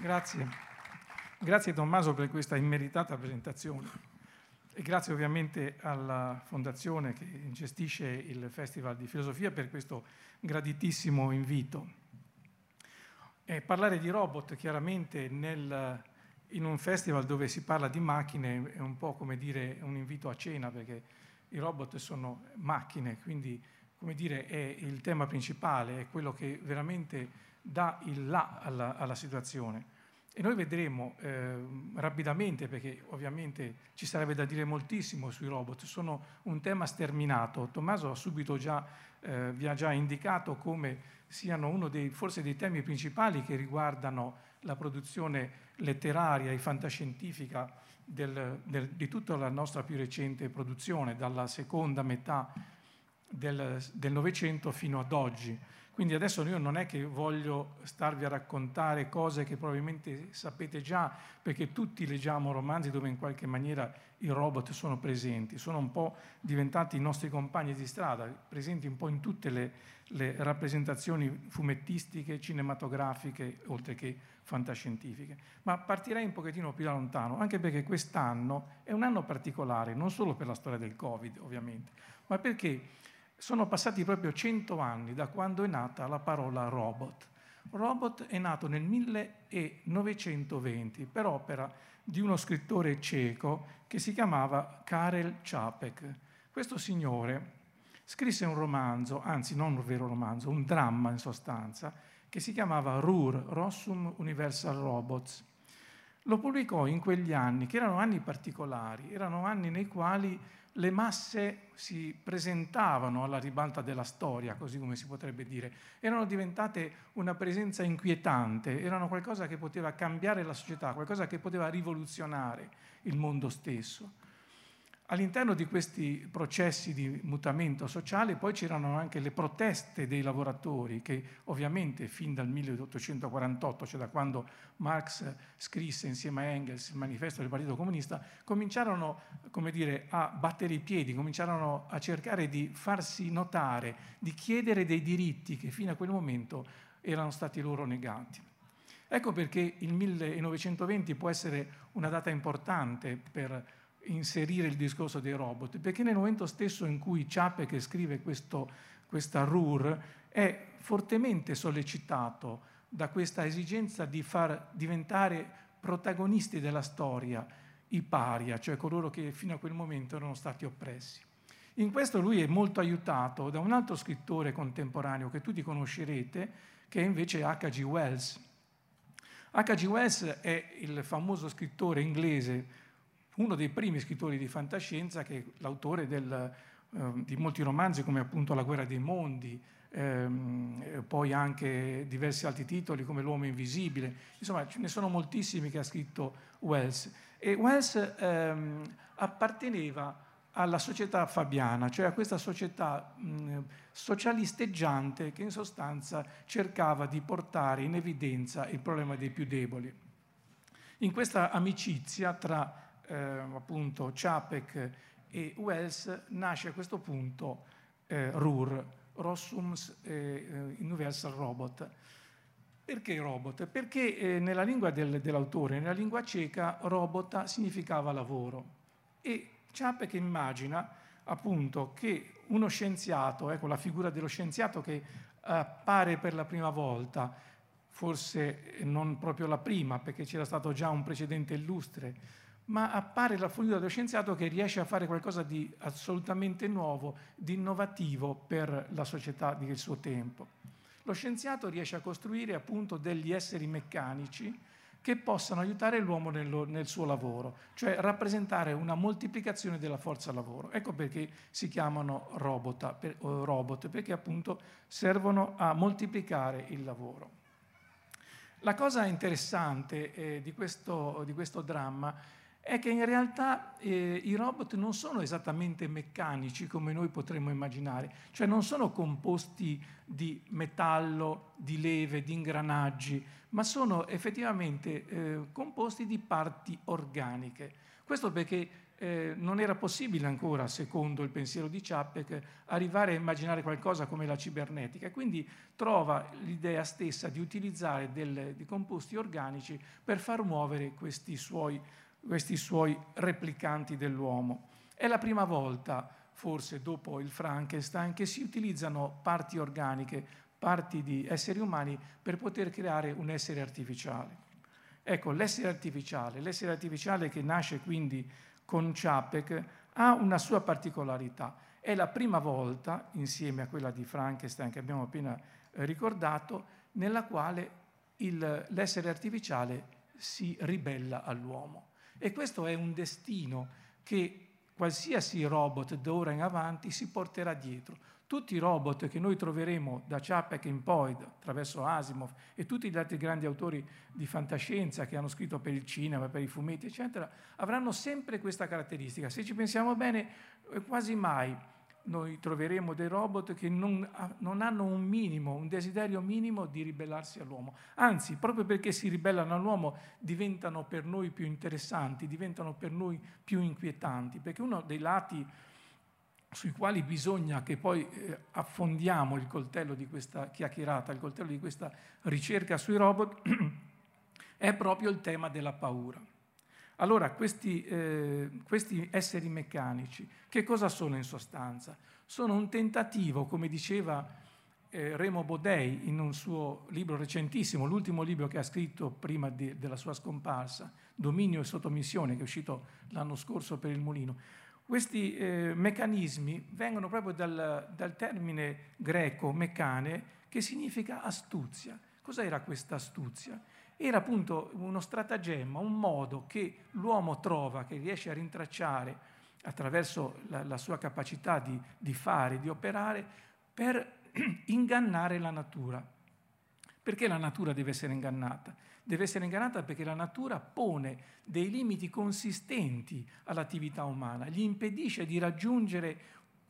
Grazie. Grazie Tommaso per questa immeritata presentazione e grazie ovviamente alla Fondazione che gestisce il Festival di Filosofia per questo graditissimo invito. E parlare di robot chiaramente nel, in un festival dove si parla di macchine è un po' come dire un invito a cena perché i robot sono macchine, quindi come dire, è il tema principale, è quello che veramente dà il là alla, alla situazione. E noi vedremo eh, rapidamente, perché ovviamente ci sarebbe da dire moltissimo sui robot, sono un tema sterminato. Tommaso già, eh, vi ha già indicato come siano uno dei, forse dei temi principali che riguardano la produzione letteraria e fantascientifica del, del, di tutta la nostra più recente produzione, dalla seconda metà del Novecento fino ad oggi. Quindi adesso io non è che voglio starvi a raccontare cose che probabilmente sapete già, perché tutti leggiamo romanzi dove in qualche maniera i robot sono presenti, sono un po' diventati i nostri compagni di strada, presenti un po' in tutte le, le rappresentazioni fumettistiche, cinematografiche, oltre che fantascientifiche. Ma partirei un pochettino più da lontano, anche perché quest'anno è un anno particolare, non solo per la storia del Covid, ovviamente, ma perché sono passati proprio cento anni da quando è nata la parola robot. Robot è nato nel 1920 per opera di uno scrittore cieco che si chiamava Karel Čapek. Questo signore scrisse un romanzo, anzi non un vero romanzo, un dramma in sostanza, che si chiamava RUR, Rossum Universal Robots. Lo pubblicò in quegli anni, che erano anni particolari, erano anni nei quali le masse si presentavano alla ribalta della storia, così come si potrebbe dire, erano diventate una presenza inquietante, erano qualcosa che poteva cambiare la società, qualcosa che poteva rivoluzionare il mondo stesso. All'interno di questi processi di mutamento sociale poi c'erano anche le proteste dei lavoratori che ovviamente fin dal 1848, cioè da quando Marx scrisse insieme a Engels il manifesto del Partito Comunista, cominciarono dire, a battere i piedi, cominciarono a cercare di farsi notare, di chiedere dei diritti che fino a quel momento erano stati loro negati. Ecco perché il 1920 può essere una data importante per inserire il discorso dei robot, perché nel momento stesso in cui Ciape, che scrive questo, questa RUR, è fortemente sollecitato da questa esigenza di far diventare protagonisti della storia i paria, cioè coloro che fino a quel momento erano stati oppressi. In questo lui è molto aiutato da un altro scrittore contemporaneo che tutti conoscerete, che è invece H.G. Wells. H.G. Wells è il famoso scrittore inglese uno dei primi scrittori di fantascienza che è l'autore del, eh, di molti romanzi come appunto La guerra dei mondi, ehm, poi anche diversi altri titoli come L'uomo invisibile, insomma ce ne sono moltissimi che ha scritto Wells. E Wells ehm, apparteneva alla società fabiana, cioè a questa società mh, socialisteggiante che in sostanza cercava di portare in evidenza il problema dei più deboli. In questa amicizia tra eh, appunto Chapek e Wells nasce a questo punto eh, RUR, Rossums eh, Universal Robot. Perché robot? Perché eh, nella lingua del, dell'autore, nella lingua ceca, robota significava lavoro. E Chapek immagina appunto che uno scienziato, ecco la figura dello scienziato che appare per la prima volta, forse non proprio la prima, perché c'era stato già un precedente illustre, ma appare la figura dello scienziato che riesce a fare qualcosa di assolutamente nuovo, di innovativo per la società del suo tempo. Lo scienziato riesce a costruire appunto degli esseri meccanici che possano aiutare l'uomo nel, nel suo lavoro, cioè rappresentare una moltiplicazione della forza lavoro. Ecco perché si chiamano robot, per, robot perché appunto servono a moltiplicare il lavoro. La cosa interessante eh, di, questo, di questo dramma è che in realtà eh, i robot non sono esattamente meccanici come noi potremmo immaginare, cioè non sono composti di metallo, di leve, di ingranaggi, ma sono effettivamente eh, composti di parti organiche. Questo perché eh, non era possibile ancora, secondo il pensiero di Čapek, arrivare a immaginare qualcosa come la cibernetica quindi trova l'idea stessa di utilizzare dei composti organici per far muovere questi suoi, questi suoi replicanti dell'uomo. È la prima volta, forse dopo il Frankenstein, che si utilizzano parti organiche, parti di esseri umani per poter creare un essere artificiale. Ecco, l'essere artificiale, l'essere artificiale che nasce quindi con Čapek ha una sua particolarità. È la prima volta, insieme a quella di Frankenstein che abbiamo appena eh, ricordato, nella quale il, l'essere artificiale si ribella all'uomo. E questo è un destino che qualsiasi robot d'ora in avanti si porterà dietro. Tutti i robot che noi troveremo da Čapek in poi, attraverso Asimov e tutti gli altri grandi autori di fantascienza che hanno scritto per il cinema, per i fumetti, eccetera, avranno sempre questa caratteristica. Se ci pensiamo bene, eh, quasi mai noi troveremo dei robot che non, non, hanno un minimo, un desiderio minimo di ribellarsi all'uomo. Anzi, proprio perché si ribellano all'uomo, diventano per noi più interessanti, diventano per noi più inquietanti, perché uno dei lati sui quali bisogna che poi eh, affondiamo il coltello di questa chiacchierata, il coltello di questa ricerca sui robot, è proprio il tema della paura. Allora, questi, eh, questi, esseri meccanici, che cosa sono in sostanza? Sono un tentativo, come diceva eh, Remo Bodei in un suo libro recentissimo, l'ultimo libro che ha scritto prima di, della sua scomparsa, Dominio e sottomissione, che è uscito l'anno scorso per il Mulino. Questi eh, meccanismi vengono proprio dal, dal, termine greco meccane, che significa astuzia. Cos'era questa astuzia? Era appunto uno stratagemma, un modo che l'uomo trova, che riesce a rintracciare attraverso la, la sua capacità di, di fare, di operare, per ingannare la natura. Perché la natura deve essere ingannata? deve essere ingannata perché la natura pone dei limiti consistenti all'attività umana, gli impedisce di raggiungere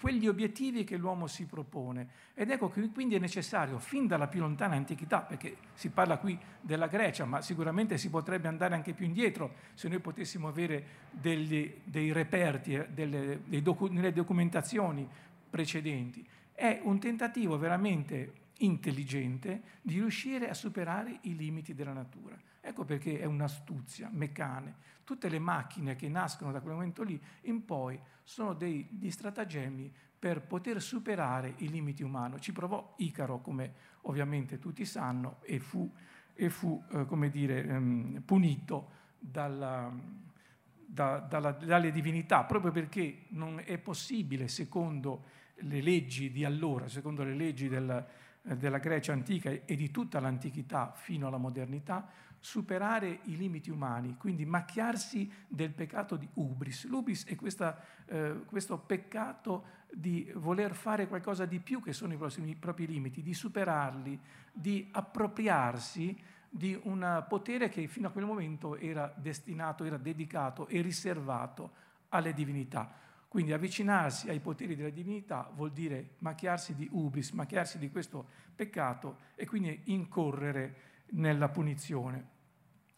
quegli obiettivi che l'uomo si propone. Ed ecco che quindi è necessario, fin dalla più lontana antichità, perché si parla qui della Grecia, ma sicuramente si potrebbe andare anche più indietro se noi potessimo avere degli, dei reperti eh, delle, docu- nelle documentazioni precedenti. È un tentativo veramente intelligente di riuscire a superare i limiti della natura. Ecco perché è un'astuzia meccane. Tutte le macchine che nascono da quel momento lì in poi sono degli stratagemmi per poter superare i limiti umani. Ci provò Icaro, come ovviamente tutti sanno, e fu, e fu eh, come dire, ehm, punito dalla, da, dalla, dalle divinità, proprio perché non è possibile, secondo le leggi di allora, secondo le leggi del, eh, della Grecia antica e di tutta l'antichità fino alla modernità, superare i limiti umani, quindi macchiarsi del peccato di ubris. L'ubris è questa, eh, questo peccato di voler fare qualcosa di più che sono i, prossimi, i propri limiti, di superarli, di appropriarsi di un potere che fino a quel momento era destinato, era dedicato e riservato alle divinità. Quindi avvicinarsi ai poteri della divinità vuol dire macchiarsi di ubis, macchiarsi di questo peccato e quindi incorrere nella punizione.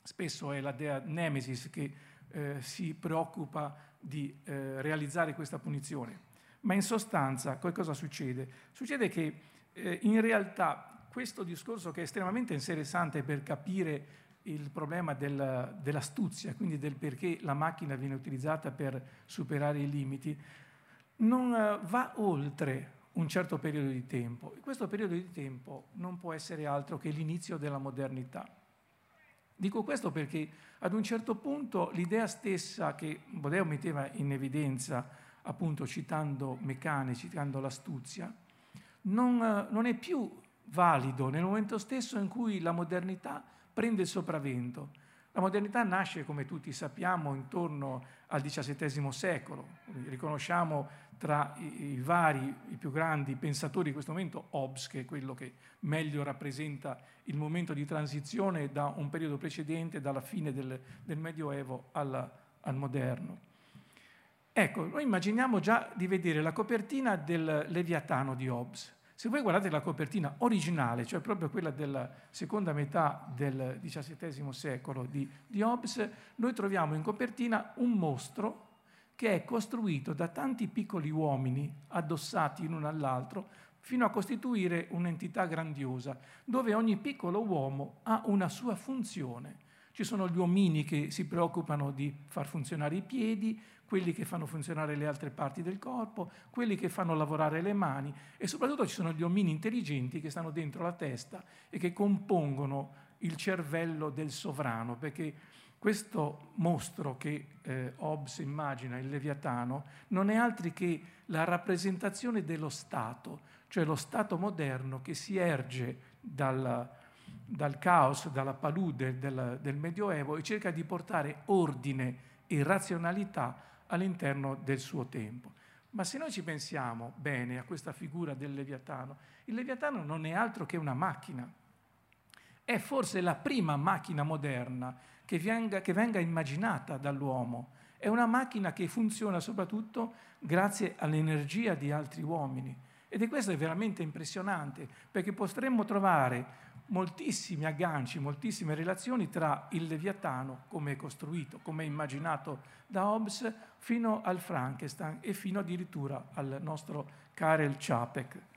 Spesso è la dea Nemesis che eh, si preoccupa di eh, realizzare questa punizione. Ma in sostanza, cosa succede? Succede che eh, in realtà questo discorso che è estremamente interessante per capire il problema del, dell'astuzia, quindi del perché la macchina viene utilizzata per superare i limiti, non eh, va oltre un certo periodo di tempo. E questo periodo di tempo non può essere altro che l'inizio della modernità. Dico questo perché ad un certo punto l'idea stessa che Bodeo metteva in evidenza, appunto citando Meccane, citando l'astuzia, non, non è più valido nel momento stesso in cui la modernità prende il sopravvento. La modernità nasce, come tutti sappiamo, intorno al XVII secolo. Riconosciamo tra i, vari, i più grandi pensatori di questo momento Hobbes, che è quello che meglio rappresenta il momento di transizione da un periodo precedente, dalla fine del, del Medioevo al, al moderno. Ecco, noi immaginiamo già di vedere la copertina del Leviatano di Hobbes. Se voi guardate la copertina originale, cioè proprio quella della seconda metà del XVII secolo di, di Hobbes, noi troviamo in copertina un mostro che è costruito da tanti piccoli uomini addossati l'uno all'altro fino a costituire un'entità grandiosa, dove ogni piccolo uomo ha una sua funzione. Ci sono gli uomini che si preoccupano di far funzionare i piedi, quelli che fanno funzionare le altre parti del corpo, quelli che fanno lavorare le mani e soprattutto ci sono gli omini intelligenti che stanno dentro la testa e che compongono il cervello del sovrano, perché questo mostro che eh, Hobbes immagina, il Leviatano, non è altro che la rappresentazione dello Stato, cioè lo Stato moderno che si erge dal, dal caos, dalla palude del, del Medioevo e cerca di portare ordine e razionalità all'interno del suo tempo. Ma se noi ci pensiamo bene a questa figura del Leviatano, il Leviatano non è altro che una macchina. È forse la prima macchina moderna che venga, che venga immaginata dall'uomo. È una macchina che funziona soprattutto grazie all'energia di altri uomini. Ed è questo è veramente impressionante, perché potremmo trovare moltissimi agganci, moltissime relazioni tra il Leviatano, come è costruito, come è immaginato da Hobbes, fino al Frankenstein e fino addirittura al nostro Karel Čapek.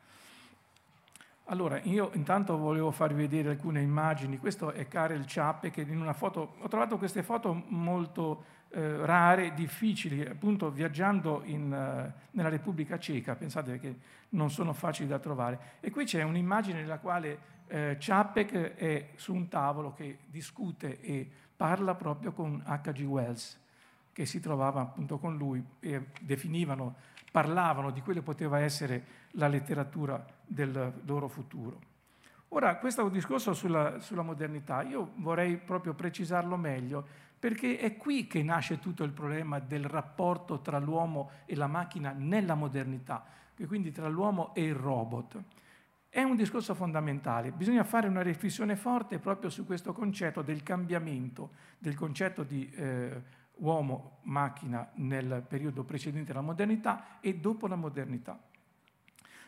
Allora, io intanto volevo farvi vedere alcune immagini. Questo è Karel Čapek in una foto. Ho trovato queste foto molto eh, rare, difficili, appunto viaggiando in, uh, nella Repubblica Ceca. Pensate che non sono facili da trovare. E qui c'è un'immagine nella quale eh, Čapek è su un tavolo che discute e parla proprio con H.G. Wells, che si trovava appunto con lui e definivano, parlavano di quello che poteva essere la letteratura del loro futuro. Ora, questo discorso sulla, sulla modernità, io vorrei proprio precisarlo meglio, perché è qui che nasce tutto il problema del rapporto tra l'uomo e la macchina nella modernità, e quindi tra l'uomo e il robot. È un discorso fondamentale, bisogna fare una riflessione forte proprio su questo concetto del cambiamento, del concetto di eh, uomo-macchina nel periodo precedente alla modernità e dopo la modernità.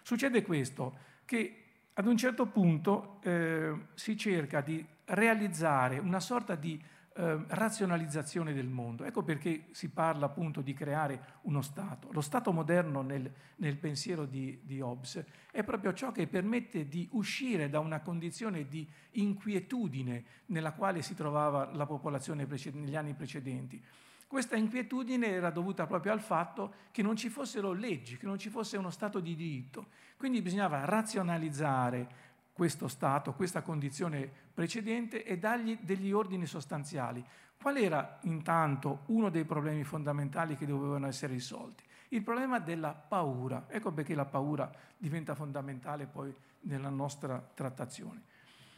Succede questo, che ad un certo punto eh, si cerca di realizzare una sorta di eh, razionalizzazione del mondo. Ecco perché si parla appunto di creare uno Stato. Lo Stato moderno nel, nel pensiero di, di, Hobbes è proprio ciò che permette di uscire da una condizione di inquietudine nella quale si trovava la popolazione negli anni precedenti. Questa inquietudine era dovuta proprio al fatto che non ci fossero leggi, che non ci fosse uno Stato di diritto. Quindi bisognava razionalizzare questo stato, questa condizione precedente e dargli degli ordini sostanziali. Qual era intanto uno dei problemi fondamentali che dovevano essere risolti? Il problema della paura. Ecco perché la paura diventa fondamentale poi nella nostra trattazione.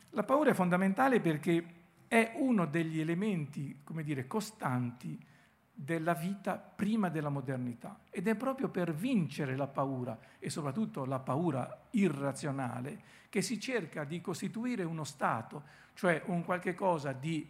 La paura è fondamentale perché è uno degli elementi, come dire, costanti della vita prima della modernità. Ed è proprio per vincere la paura e soprattutto la paura irrazionale che si cerca di costituire uno Stato, cioè un qualche cosa di,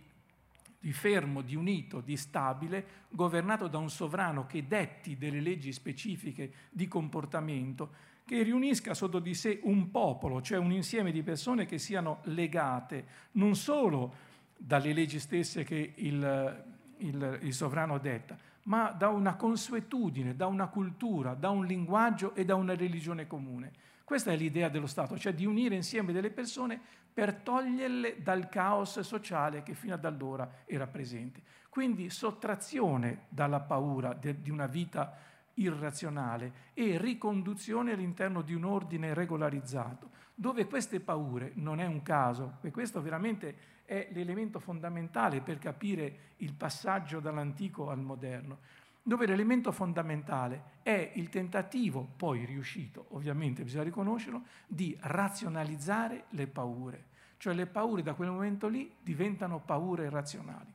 di fermo, di unito, di stabile, governato da un sovrano che detti delle leggi specifiche di comportamento, che riunisca sotto di sé un popolo, cioè un insieme di persone che siano legate non solo dalle leggi stesse che il il, il sovrano detta, ma da una consuetudine, da una cultura, da un linguaggio e da una religione comune. Questa è l'idea dello Stato, cioè di unire insieme delle persone per toglierle dal caos sociale che fino ad allora era presente. Quindi sottrazione dalla paura de, di una vita irrazionale e riconduzione all'interno di un ordine regolarizzato, dove queste paure, non è un caso, e questo veramente è l'elemento fondamentale per capire il passaggio dall'antico al moderno, dove l'elemento fondamentale è il tentativo, poi riuscito, ovviamente bisogna riconoscerlo, di razionalizzare le paure. Cioè le paure da quel momento lì diventano paure razionali.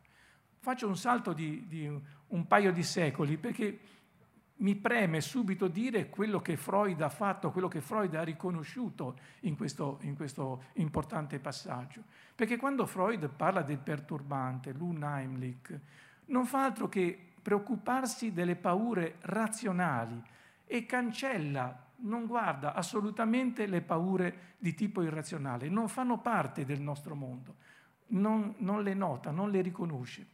Faccio un salto di, di un paio di secoli perché mi preme subito dire quello che Freud ha fatto, quello che Freud ha riconosciuto in questo, in questo importante passaggio. Perché quando Freud parla del perturbante, l'Unheimlich, non fa altro che preoccuparsi delle paure razionali e cancella, non guarda assolutamente le paure di tipo irrazionale, non fanno parte del nostro mondo, non, non le nota, non le riconosce.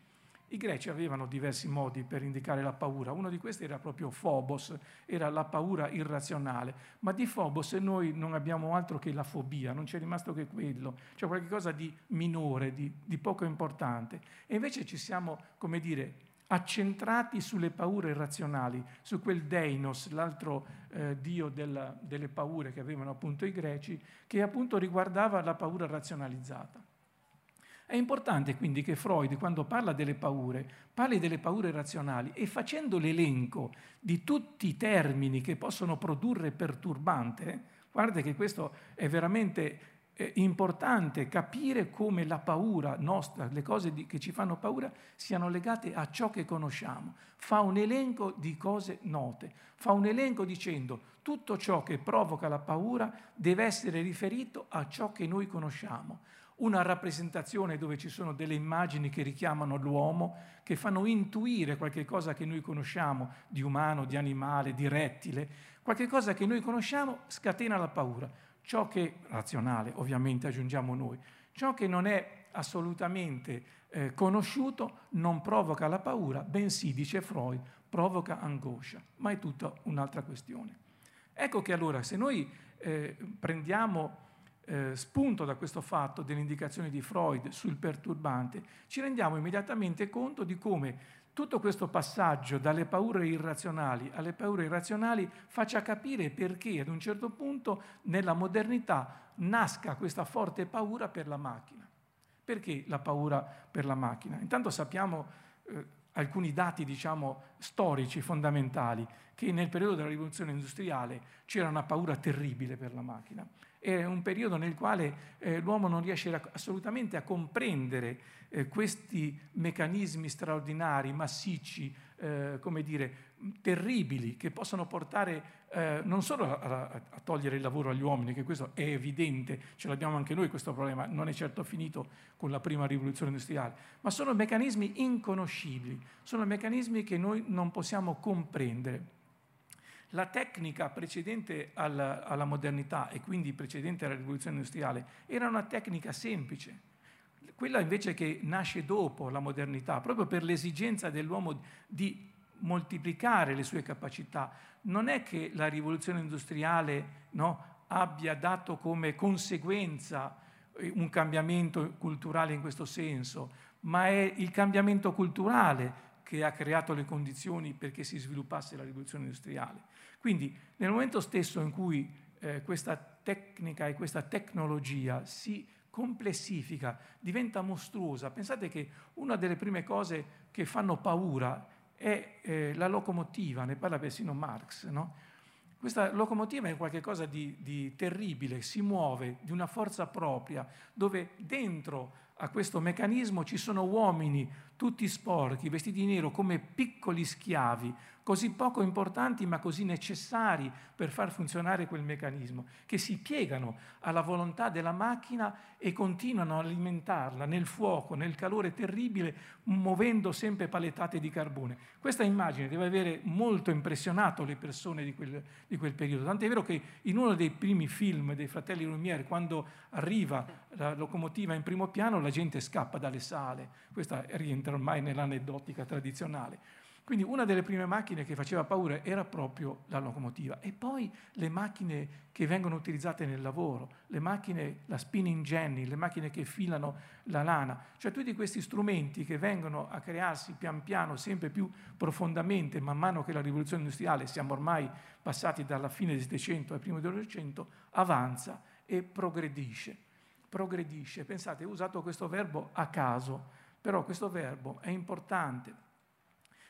I greci avevano diversi modi per indicare la paura, uno di questi era proprio Phobos, era la paura irrazionale, ma di Phobos noi non abbiamo altro che la fobia, non c'è rimasto che quello, cioè qualcosa di minore, di, di poco importante. E invece ci siamo, come dire, accentrati sulle paure irrazionali, su quel Deinos, l'altro eh, dio della, delle paure che avevano appunto i greci, che appunto riguardava la paura razionalizzata. È importante quindi che Freud, quando parla delle paure, parli delle paure razionali e facendo l'elenco di tutti i termini che possono produrre perturbante, guarda che questo è veramente è importante capire come la paura nostra, le cose che ci fanno paura, siano legate a ciò che conosciamo. Fa un elenco di cose note, fa un elenco dicendo tutto ciò che provoca la paura deve essere riferito a ciò che noi conosciamo. Una rappresentazione dove ci sono delle immagini che richiamano l'uomo, che fanno intuire qualche cosa che noi conosciamo di umano, di animale, di rettile, qualche cosa che noi conosciamo scatena la paura. Ciò che, razionale ovviamente aggiungiamo noi, ciò che non è assolutamente eh, conosciuto non provoca la paura, bensì, dice Freud, provoca angoscia, ma è tutta un'altra questione. Ecco che allora se noi eh, prendiamo eh, spunto da questo fatto delle indicazioni di Freud sul perturbante, ci rendiamo immediatamente conto di come tutto questo passaggio dalle paure irrazionali alle paure irrazionali faccia capire perché ad un certo punto nella modernità nasca questa forte paura per la macchina. Perché la paura per la macchina? Intanto sappiamo eh, alcuni dati, diciamo, storici fondamentali, che nel periodo della rivoluzione industriale c'era una paura terribile per la macchina. È un periodo nel quale eh, l'uomo non riesce assolutamente a comprendere eh, questi meccanismi straordinari, massicci, eh, come dire, terribili, che possono portare eh, non solo a, a, a, togliere il lavoro agli uomini, che questo è evidente, ce l'abbiamo anche noi questo problema, non è certo finito con la prima rivoluzione industriale, ma sono meccanismi inconoscibili, sono meccanismi che noi non possiamo comprendere. La tecnica precedente alla, alla modernità e quindi precedente alla rivoluzione industriale era una tecnica semplice, quella invece che nasce dopo la modernità, proprio per l'esigenza dell'uomo di moltiplicare le sue capacità. Non è che la rivoluzione industriale no, abbia dato come conseguenza eh, un cambiamento culturale in questo senso, ma è il cambiamento culturale che ha creato le condizioni perché si sviluppasse la rivoluzione industriale. Quindi nel momento stesso in cui eh, questa tecnica e questa tecnologia si complessifica, diventa mostruosa. Pensate che una delle prime cose che fanno paura è eh, la locomotiva, ne parla persino Marx. No? Questa locomotiva è qualcosa di, di terribile, si muove di una forza propria, dove dentro a questo meccanismo ci sono uomini tutti sporchi, vestiti di nero come piccoli schiavi, così poco importanti ma così necessari per far funzionare quel meccanismo, che si piegano alla volontà della macchina e continuano a alimentarla nel fuoco, nel calore terribile, muovendo sempre palettate di carbone. Questa immagine deve avere molto impressionato le persone di quel, di quel periodo, tant'è vero che in uno dei primi film dei fratelli Lumière, quando arriva la locomotiva in primo piano, la gente scappa dalle sale, questa rientra ormai nell'aneddotica tradizionale. Quindi una delle prime macchine che faceva paura era proprio la locomotiva. E poi le macchine che vengono utilizzate nel lavoro, le macchine, la spinning jenny, le macchine che filano la lana, cioè tutti questi strumenti che vengono a crearsi pian piano, sempre più profondamente, man mano che la rivoluzione industriale, siamo ormai passati dalla fine del Settecento al primo dell'Ottocento, avanza e progredisce. Progredisce. Pensate, ho usato questo verbo a caso, però questo verbo è importante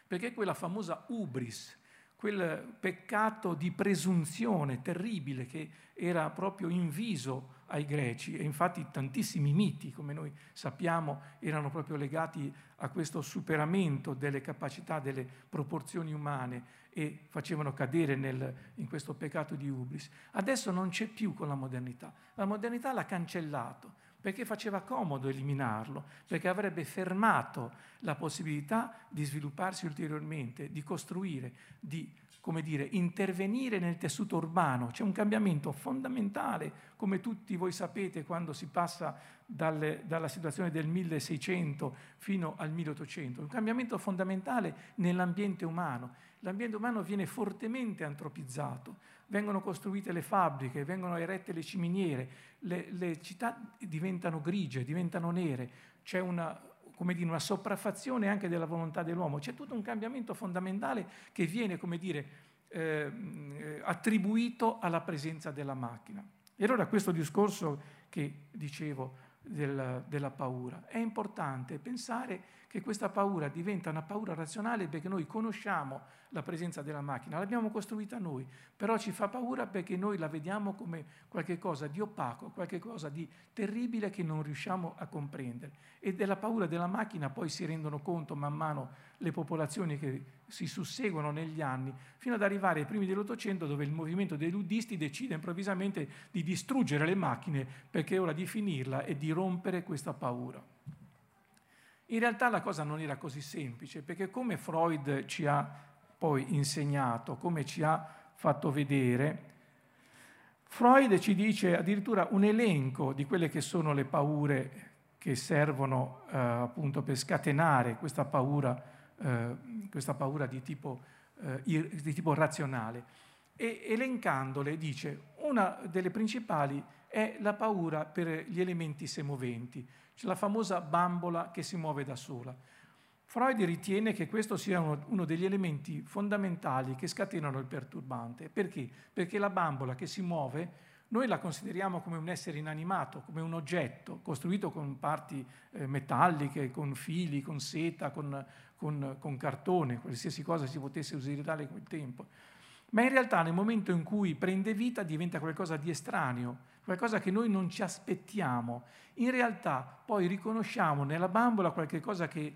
perché quella famosa ubris, quel peccato di presunzione terribile che era proprio inviso ai greci e infatti tantissimi miti, come noi sappiamo, erano proprio legati a questo superamento delle capacità, delle proporzioni umane e facevano cadere nel, in questo peccato di ubris. Adesso non c'è più con la modernità. La modernità l'ha cancellato perché faceva comodo eliminarlo, perché avrebbe fermato la possibilità di svilupparsi ulteriormente, di costruire, di come dire, intervenire nel tessuto urbano. C'è un cambiamento fondamentale, come tutti voi sapete, quando si passa dalle, dalla situazione del 1600 fino al 1800. Un cambiamento fondamentale nell'ambiente umano. L'ambiente umano viene fortemente antropizzato, vengono costruite le fabbriche, vengono erette le ciminiere, le, le città diventano grigie, diventano nere, c'è una, dire, una sopraffazione anche della volontà dell'uomo. C'è tutto un cambiamento fondamentale che viene, dire, eh, attribuito alla presenza della macchina. E allora questo discorso che dicevo del, della paura, è importante pensare che questa paura diventa una paura razionale perché noi conosciamo la presenza della macchina, l'abbiamo costruita noi, però ci fa paura perché noi la vediamo come qualcosa di opaco, qualcosa di terribile che non riusciamo a comprendere. E della paura della macchina poi si rendono conto man mano le popolazioni che si susseguono negli anni, fino ad arrivare ai primi dell'Ottocento dove il movimento dei luddisti decide improvvisamente di distruggere le macchine perché è ora di finirla e di rompere questa paura. In realtà la cosa non era così semplice, perché come Freud ci ha poi insegnato, come ci ha fatto vedere, Freud ci dice addirittura un elenco di quelle che sono le paure che servono eh, appunto per scatenare questa paura, eh, questa paura di, tipo, eh, di tipo razionale. E elencandole dice una delle principali è la paura per gli elementi semoventi, cioè la famosa bambola che si muove da sola. Freud ritiene che questo sia uno, uno, degli elementi fondamentali che scatenano il perturbante. Perché? Perché la bambola che si muove noi la consideriamo come un essere inanimato, come un oggetto costruito con parti eh, metalliche, con fili, con seta, con, con, con, cartone, qualsiasi cosa si potesse usare a quel tempo. Ma in realtà nel momento in cui prende vita diventa qualcosa di estraneo, qualcosa che noi non ci aspettiamo. In realtà poi riconosciamo nella bambola qualcosa che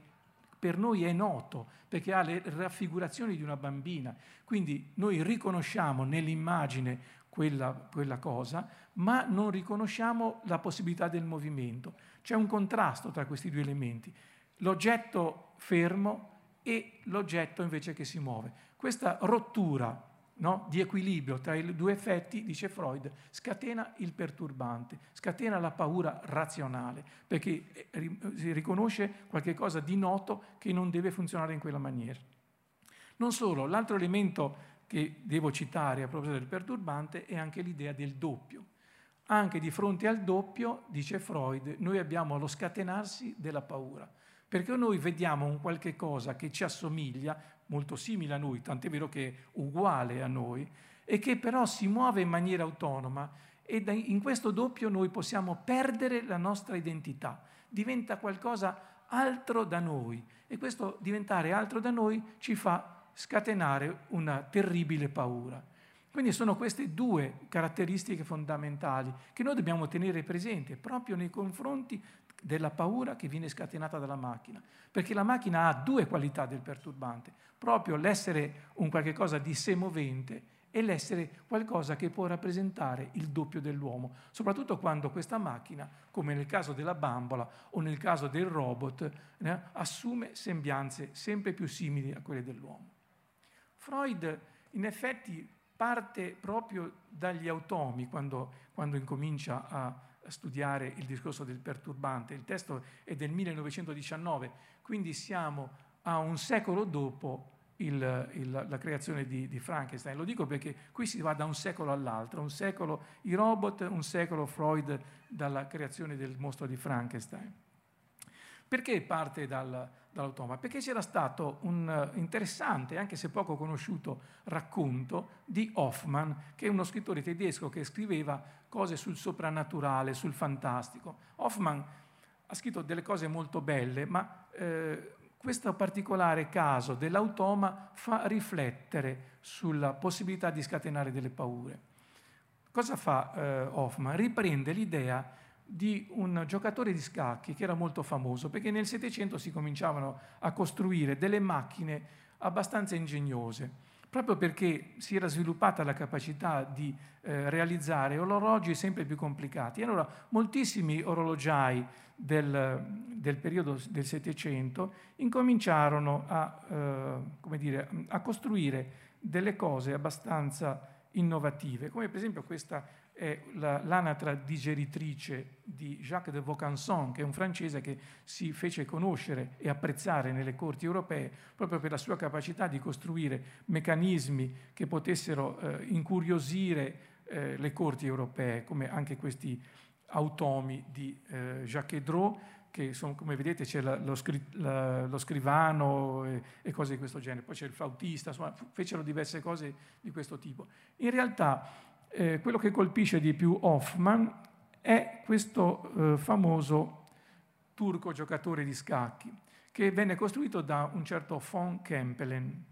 per noi è noto, perché ha le raffigurazioni di una bambina. Quindi noi riconosciamo nell'immagine quella, quella cosa, ma non riconosciamo la possibilità del movimento. C'è un contrasto tra questi due elementi, l'oggetto fermo e l'oggetto invece che si muove. Questa rottura no, di equilibrio tra i due effetti, dice Freud, scatena il perturbante, scatena la paura razionale, perché eh, si riconosce qualcosa di noto che non deve funzionare in quella maniera. Non solo, l'altro elemento che devo citare a proposito del perturbante è anche l'idea del doppio. Anche di fronte al doppio, dice Freud, noi abbiamo lo scatenarsi della paura, perché noi vediamo un qualche cosa che ci assomiglia, molto simile a noi, tant'è vero che è uguale a noi, e che però si muove in maniera autonoma e in questo doppio noi possiamo perdere la nostra identità, diventa qualcosa altro da noi e questo diventare altro da noi ci fa scatenare una terribile paura. Quindi sono queste due caratteristiche fondamentali che noi dobbiamo tenere presente proprio nei confronti della paura che viene scatenata dalla macchina, perché la macchina ha due qualità del perturbante, proprio l'essere un qualche cosa di semovente e l'essere qualcosa che può rappresentare il doppio dell'uomo, soprattutto quando questa macchina, come nel caso della bambola o nel caso del robot, eh, assume sembianze sempre più simili a quelle dell'uomo. Freud in effetti parte proprio dagli automi quando, quando incomincia a studiare il discorso del perturbante. Il testo è del 1919, quindi siamo a un secolo dopo il, il, la creazione di, di, Frankenstein. Lo dico perché qui si va da un secolo all'altro, un secolo i robot, un secolo Freud dalla creazione del mostro di Frankenstein. Perché parte dal, dall'automa? Perché c'era stato un interessante, anche se poco conosciuto, racconto di Hoffmann, che è uno scrittore tedesco che scriveva cose sul soprannaturale, sul fantastico. Hoffmann ha scritto delle cose molto belle, ma eh, questo particolare caso dell'automa fa riflettere sulla possibilità di scatenare delle paure. Cosa fa eh, Hoffman? Riprende l'idea di un giocatore di scacchi che era molto famoso, perché nel Settecento si cominciavano a costruire delle macchine abbastanza ingegnose, proprio perché si era sviluppata la capacità di eh, realizzare orologi sempre più complicati. Allora moltissimi orologiai del, del periodo del Settecento incominciarono a, eh, dire, a costruire delle cose abbastanza innovative, come per esempio questa è la, l'anatra digeritrice di Jacques de Vaucanson, che è un francese che si fece conoscere e apprezzare nelle corti europee proprio per la sua capacità di costruire meccanismi che potessero eh, incuriosire eh, le corti europee, come anche questi automi di eh, Jacques Dreux, che sono, come vedete c'è la, lo, scri, la, lo, scrivano e, e, cose di questo genere, poi c'è il flautista, insomma fecero diverse cose di questo tipo. In realtà eh, quello che colpisce di più Hoffman è questo eh, famoso turco giocatore di scacchi, che venne costruito da un certo von Kempelen.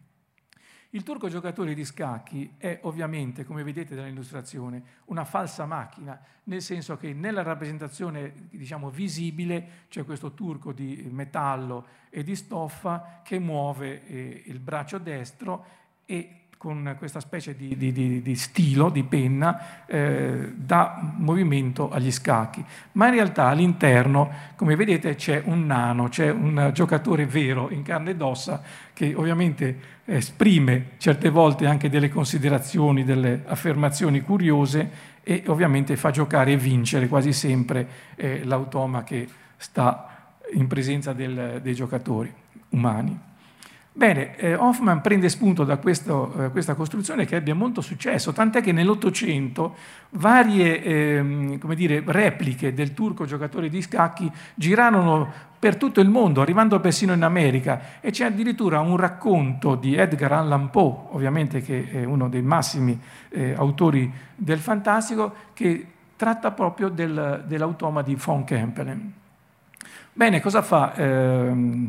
Il turco giocatore di scacchi è ovviamente, come vedete dall'illustrazione, una falsa macchina, nel senso che nella rappresentazione diciamo, visibile c'è questo turco di metallo e di stoffa che muove eh, il braccio destro e con questa specie di, di, di, di stilo, di penna, eh, dà movimento agli scacchi. Ma in realtà all'interno, come vedete, c'è un nano, c'è un giocatore vero in carne ed ossa che ovviamente esprime certe volte anche delle considerazioni, delle affermazioni curiose e ovviamente fa giocare e vincere quasi sempre eh, l'automa che sta in presenza del, dei giocatori umani. Bene, eh, Hoffman prende spunto da questo, eh, questa costruzione che ebbe molto successo, tant'è che nell'Ottocento varie eh, dire, repliche del turco giocatore di scacchi girarono per tutto il mondo, arrivando persino in America, e c'è addirittura un racconto di Edgar Allan Poe, ovviamente che è uno dei massimi eh, autori del fantastico, che tratta proprio del, dell'automa di von Kempelen. Bene, cosa fa? Eh,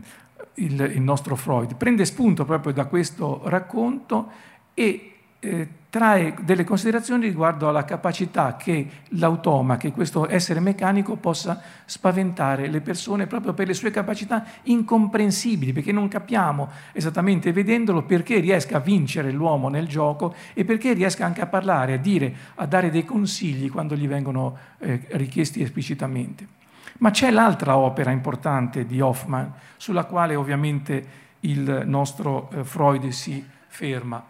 il, il, nostro Freud. Prende spunto proprio da questo racconto e eh, trae delle considerazioni riguardo alla capacità che l'automa, che questo essere meccanico possa spaventare le persone proprio per le sue capacità incomprensibili, perché non capiamo esattamente vedendolo perché riesca a vincere l'uomo nel gioco e perché riesca anche a parlare, a dire, a dare dei consigli quando gli vengono eh, richiesti esplicitamente. Ma c'è l'altra opera importante di Hoffman, sulla quale ovviamente il nostro eh, Freud si ferma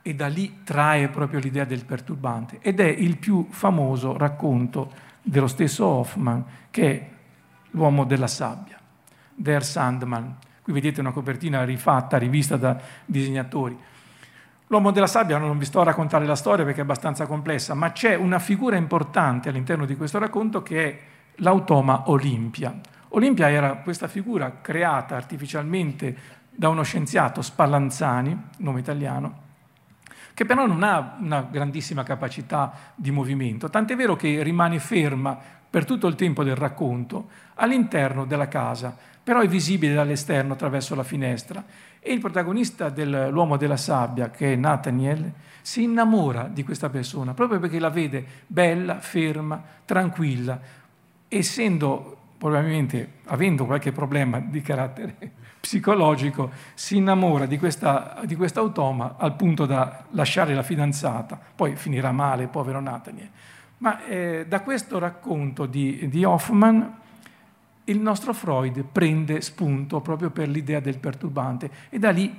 e da lì trae proprio l'idea del perturbante, ed è il più famoso racconto dello stesso Hoffman, che è L'uomo della sabbia, Der Sandman. Qui vedete una copertina rifatta, rivista da disegnatori. L'uomo della sabbia non vi sto a raccontare la storia perché è abbastanza complessa, ma c'è una figura importante all'interno di questo racconto che è l'automa Olimpia. Olimpia era questa figura creata artificialmente da uno scienziato, Spallanzani, nome italiano, che però non ha una grandissima capacità di movimento, tant'è vero che rimane ferma per tutto il tempo del racconto all'interno della casa, però è visibile dall'esterno attraverso la finestra. E il protagonista dell'uomo della sabbia, che è Nathaniel, si innamora di questa persona proprio perché la vede bella, ferma, tranquilla, essendo probabilmente avendo qualche problema di carattere psicologico, si innamora di, questa, di quest'automa al punto da lasciare la fidanzata, poi finirà male, povero Nathaniel. Ma eh, da questo racconto di, di Hoffman il nostro Freud prende spunto proprio per l'idea del perturbante e da lì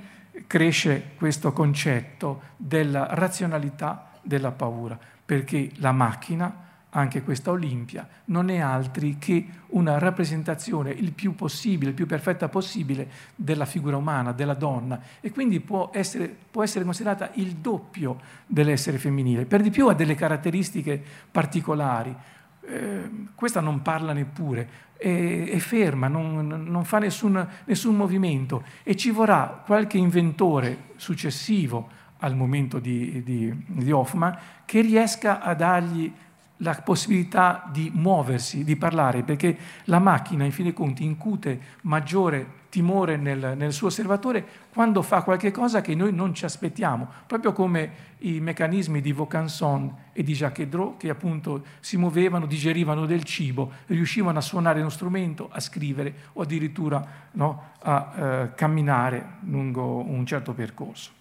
cresce questo concetto della razionalità della paura, perché la macchina anche questa Olimpia, non è altri che una rappresentazione il più possibile, il più perfetta possibile della figura umana, della donna e quindi può essere, può essere considerata il doppio dell'essere femminile. Per di più ha delle caratteristiche particolari. Eh, questa non parla neppure, è, è ferma, non, non fa nessun, nessun movimento e ci vorrà qualche inventore successivo al momento di, di, di Hoffman che riesca a dargli la possibilità di muoversi, di parlare, perché la macchina, in fin dei conti, incute maggiore timore nel, nel, suo osservatore quando fa qualche cosa che noi non ci aspettiamo, proprio come i meccanismi di Vaucanson e di Jacques Dreux che appunto si muovevano, digerivano del cibo, riuscivano a suonare uno strumento, a scrivere o addirittura no, a eh, camminare lungo un certo percorso.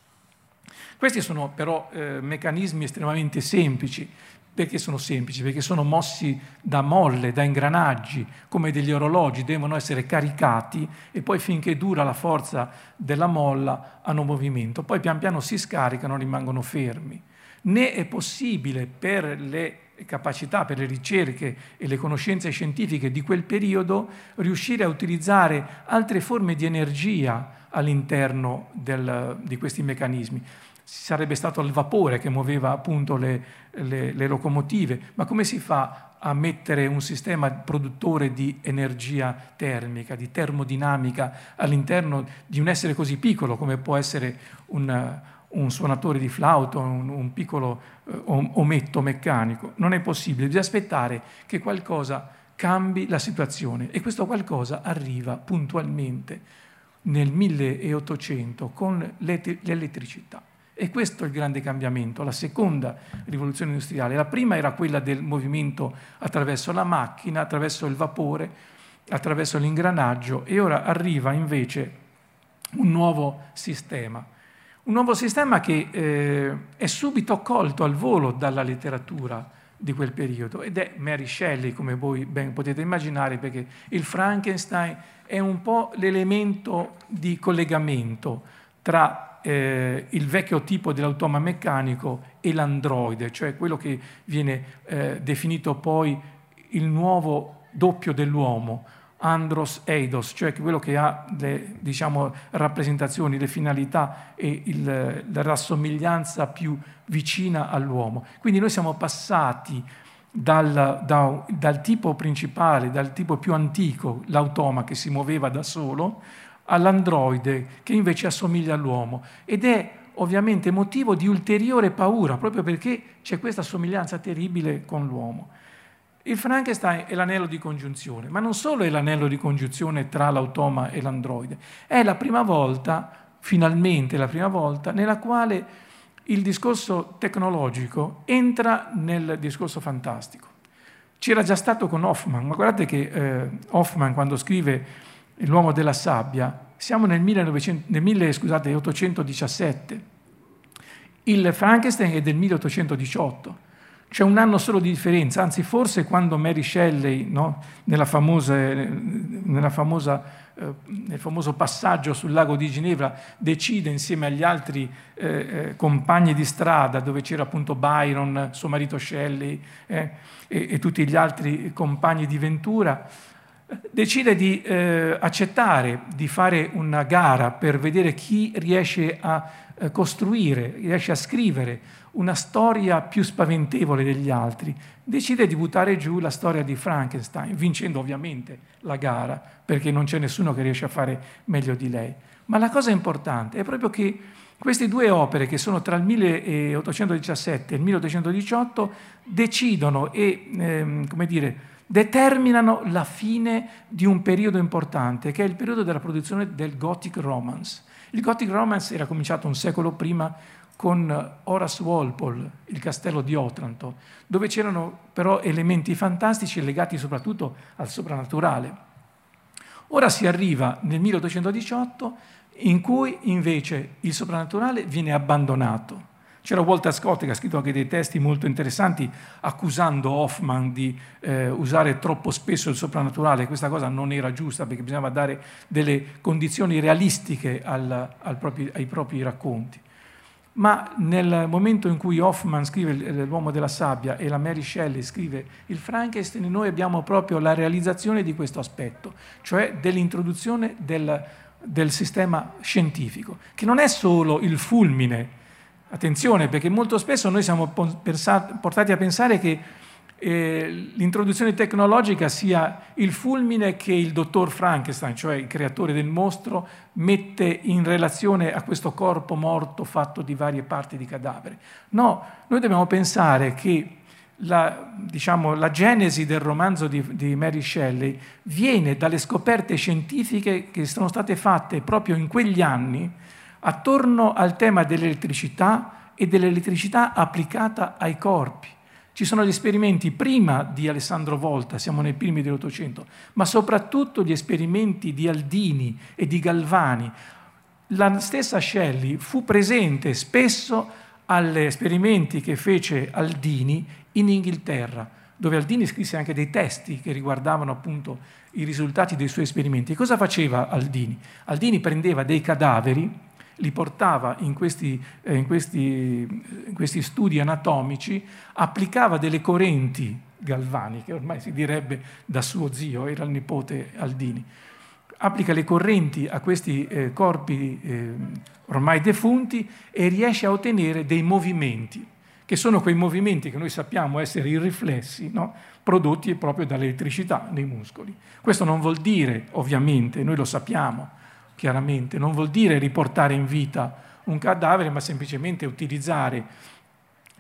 Questi sono però eh, meccanismi estremamente semplici Perché sono semplici? Perché sono mossi da molle, da ingranaggi, come degli orologi, devono essere caricati e poi finché dura la forza della molla hanno movimento. Poi pian piano si scaricano, rimangono fermi. Né è possibile per le capacità, per le ricerche e le conoscenze scientifiche di quel periodo riuscire a utilizzare altre forme di energia all'interno del, di questi meccanismi sarebbe stato il vapore che muoveva appunto le, le, le, locomotive, ma come si fa a mettere un sistema produttore di energia termica, di termodinamica all'interno di un essere così piccolo come può essere un, un suonatore di flauto, un, un piccolo eh, ometto meccanico? Non è possibile, bisogna aspettare che qualcosa cambi la situazione e questo qualcosa arriva puntualmente nel 1800 con l'elettricità. E questo è il grande cambiamento, la seconda rivoluzione industriale. La prima era quella del movimento attraverso la macchina, attraverso il vapore, attraverso l'ingranaggio e ora arriva invece un nuovo sistema. Un nuovo sistema che eh, è subito colto al volo dalla letteratura di quel periodo ed è Mary Shelley, come voi ben potete immaginare, perché il Frankenstein è un po' l'elemento di collegamento tra eh, il vecchio tipo dell'automa meccanico e l'androide, cioè quello che viene eh, definito poi il nuovo doppio dell'uomo, andros eidos, cioè quello che ha le diciamo, rappresentazioni, le finalità e il, la rassomiglianza più vicina all'uomo. Quindi noi siamo passati dal, da, dal tipo principale, dal tipo più antico, l'automa che si muoveva da solo, all'androide che invece assomiglia all'uomo ed è ovviamente motivo di ulteriore paura proprio perché c'è questa somiglianza terribile con l'uomo. Il Frankenstein è l'anello di congiunzione, ma non solo è l'anello di congiunzione tra l'automa e l'androide, è la prima volta, finalmente la prima volta, nella quale il discorso tecnologico entra nel discorso fantastico. C'era già stato con Hoffman, ma guardate che eh, Hoffman quando scrive L'uomo della sabbia, siamo nel, 1900, nel 1817, il Frankenstein è del 1818, c'è un anno solo di differenza, anzi forse quando Mary Shelley, no, nella famosa, nella famosa, eh, nel famoso passaggio sul lago di Ginevra, decide insieme agli altri eh, eh, compagni di strada, dove c'era appunto Byron, suo marito Shelley eh, e, e tutti gli altri compagni di ventura, decide di eh, accettare di fare una gara per vedere chi riesce a eh, costruire, riesce a scrivere una storia più spaventevole degli altri, decide di buttare giù la storia di Frankenstein, vincendo ovviamente la gara, perché non c'è nessuno che riesce a fare meglio di lei. Ma la cosa importante è proprio che queste due opere, che sono tra il 1817 e il 1818, decidono e, ehm, come dire, determinano la fine di un periodo importante, che è il periodo della produzione del Gothic Romance. Il Gothic Romance era cominciato un secolo prima con Horace Walpole, il castello di Otranto, dove c'erano però elementi fantastici legati soprattutto al soprannaturale. Ora si arriva nel 1818 in cui invece il soprannaturale viene abbandonato c'era Walter Scott che ha scritto anche dei testi molto interessanti accusando Hoffman di eh, usare troppo spesso il soprannaturale. Questa cosa non era giusta perché bisognava dare delle condizioni realistiche al, al propri, ai propri racconti. Ma nel momento in cui Hoffman scrive L'uomo della sabbia e la Mary Shelley scrive il Frankenstein, noi abbiamo proprio la realizzazione di questo aspetto, cioè dell'introduzione del, del sistema scientifico, che non è solo il fulmine Attenzione, perché molto spesso noi siamo portati a pensare che eh, l'introduzione tecnologica sia il fulmine che il dottor Frankenstein, cioè il creatore del mostro, mette in relazione a questo corpo morto fatto di varie parti di cadavere. No, noi dobbiamo pensare che la, diciamo, la genesi del romanzo di, di Mary Shelley viene dalle scoperte scientifiche che sono state fatte proprio in quegli anni attorno al tema dell'elettricità e dell'elettricità applicata ai corpi. Ci sono gli esperimenti prima di Alessandro Volta, siamo nei primi dell'Ottocento, ma soprattutto gli esperimenti di Aldini e di Galvani. La stessa Shelley fu presente spesso agli esperimenti che fece Aldini in Inghilterra, dove Aldini scrisse anche dei testi che riguardavano appunto i risultati dei suoi esperimenti. E cosa faceva Aldini? Aldini prendeva dei cadaveri, li portava in questi, eh, in questi, in questi studi anatomici, applicava delle correnti galvaniche, ormai si direbbe da suo zio, era il nipote Aldini, applica le correnti a questi eh, corpi eh, ormai defunti e riesce a ottenere dei movimenti, che sono quei movimenti che noi sappiamo essere i riflessi, no? prodotti proprio dall'elettricità nei muscoli. Questo non vuol dire, ovviamente, noi lo sappiamo chiaramente, non vuol dire riportare in vita un cadavere, ma semplicemente utilizzare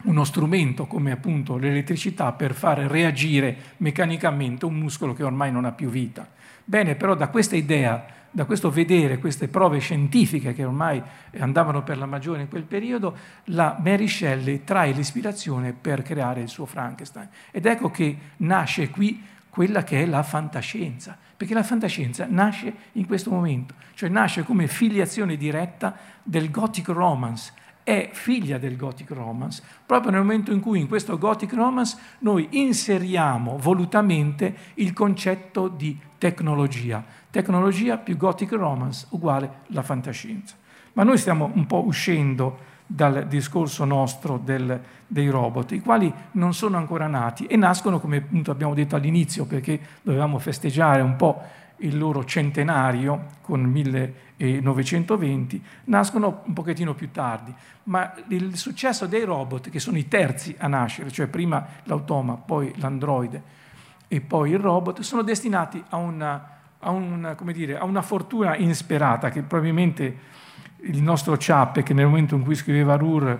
uno strumento come appunto l'elettricità per far reagire meccanicamente un muscolo che ormai non ha più vita. Bene, però da questa idea, da questo vedere queste prove scientifiche che ormai andavano per la maggiore in quel periodo, la Mary Shelley trae l'ispirazione per creare il suo Frankenstein. Ed ecco che nasce qui quella che è la fantascienza, perché la fantascienza nasce in questo momento, cioè nasce come filiazione diretta del Gothic Romance, è figlia del Gothic Romance, proprio nel momento in cui in questo Gothic Romance noi inseriamo volutamente il concetto di tecnologia. Tecnologia più Gothic Romance uguale la fantascienza. Ma noi stiamo un po' uscendo dal discorso nostro del, dei robot, i quali non sono ancora nati e nascono, come appunto abbiamo detto all'inizio, perché dovevamo festeggiare un po' il loro centenario con 1920, nascono un pochettino più tardi. Ma il successo dei robot, che sono i terzi a nascere, cioè prima l'automa, poi l'androide e poi il robot, sono destinati a una, a una, dire, a una fortuna insperata che probabilmente il nostro Ciappe, che nel momento in cui scriveva Rur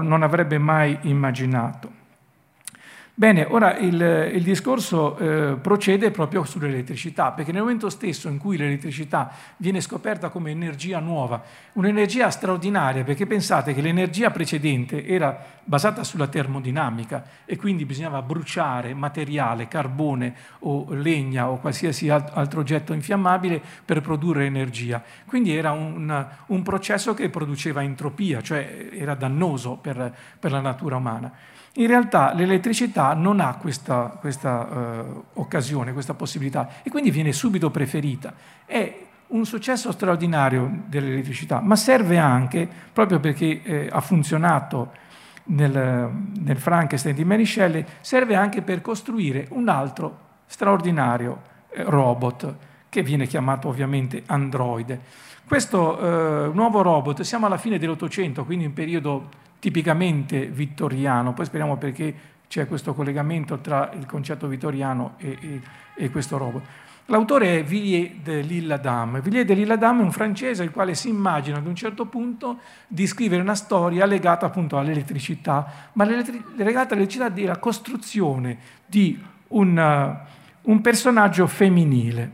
non avrebbe mai immaginato. Bene, ora il, il discorso eh, procede proprio sull'elettricità, perché nel momento stesso in cui l'elettricità viene scoperta come energia nuova, un'energia straordinaria, perché pensate che l'energia precedente era basata sulla termodinamica e quindi bisognava bruciare materiale, carbone o legna o qualsiasi altro oggetto infiammabile per produrre energia. Quindi era un, un processo che produceva entropia, cioè era dannoso per, per la natura umana. In realtà l'elettricità non ha questa, questa uh, occasione, questa possibilità e quindi viene subito preferita. È un successo straordinario dell'elettricità, ma serve anche, proprio perché eh, ha funzionato nel, nel, Frankenstein di Mary Shelley, serve anche per costruire un altro straordinario eh, robot, che viene chiamato ovviamente androide. Questo eh, nuovo robot, siamo alla fine dell'Ottocento, quindi in periodo tipicamente vittoriano, poi speriamo perché c'è questo collegamento tra il concetto vittoriano e, e, e questo robot. L'autore è Villiers de l'Isle-Adam. Villiers de l'Isle-Adam è un francese il quale si immagina ad un certo punto di scrivere una storia legata appunto all'elettricità, ma legata all'elettricità della costruzione di un, uh, un personaggio femminile.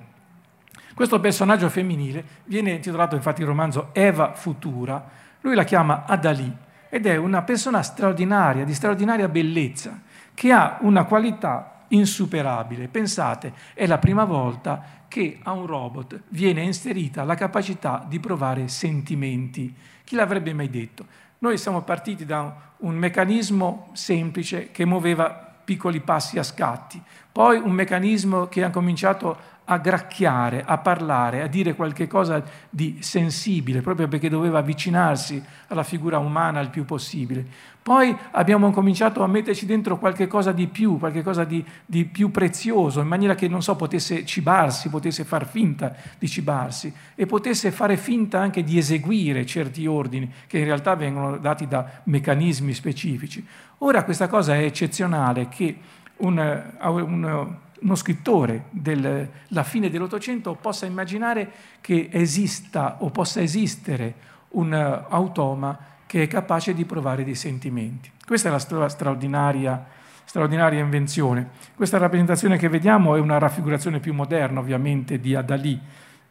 Questo personaggio femminile viene intitolato infatti il romanzo Eva Futura, lui la chiama Adali ed è una persona straordinaria, di straordinaria bellezza, che ha una qualità insuperabile. Pensate, è la prima volta che a un robot viene inserita la capacità di provare sentimenti. Chi l'avrebbe mai detto? Noi siamo partiti da un meccanismo semplice che muoveva piccoli passi a scatti, poi un meccanismo che ha cominciato a gracchiare, a parlare, a dire qualche cosa di sensibile, proprio perché doveva avvicinarsi alla figura umana il più possibile. Poi abbiamo cominciato a metterci dentro qualche cosa di più, qualche cosa di, di più prezioso, in maniera che, non so, potesse cibarsi, potesse far finta di cibarsi e potesse fare finta anche di eseguire certi ordini che in realtà vengono dati da meccanismi specifici. Ora questa cosa è eccezionale che un, un uno scrittore della fine dell'Ottocento possa immaginare che esista o possa esistere un automa che è capace di provare dei sentimenti. Questa è la sua straordinaria, straordinaria invenzione. Questa rappresentazione che vediamo è una raffigurazione più moderna, ovviamente, di Adali,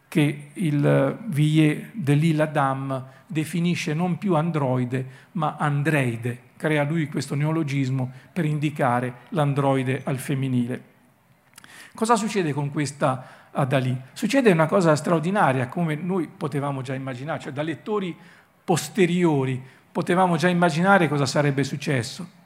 che il Villiers de l'Île Adam definisce non più androide, ma andreide. Crea lui questo neologismo per indicare l'androide al femminile. Cosa succede con questa Adalì? Succede una cosa straordinaria, come noi potevamo già immaginare, cioè da lettori posteriori potevamo già immaginare cosa sarebbe successo.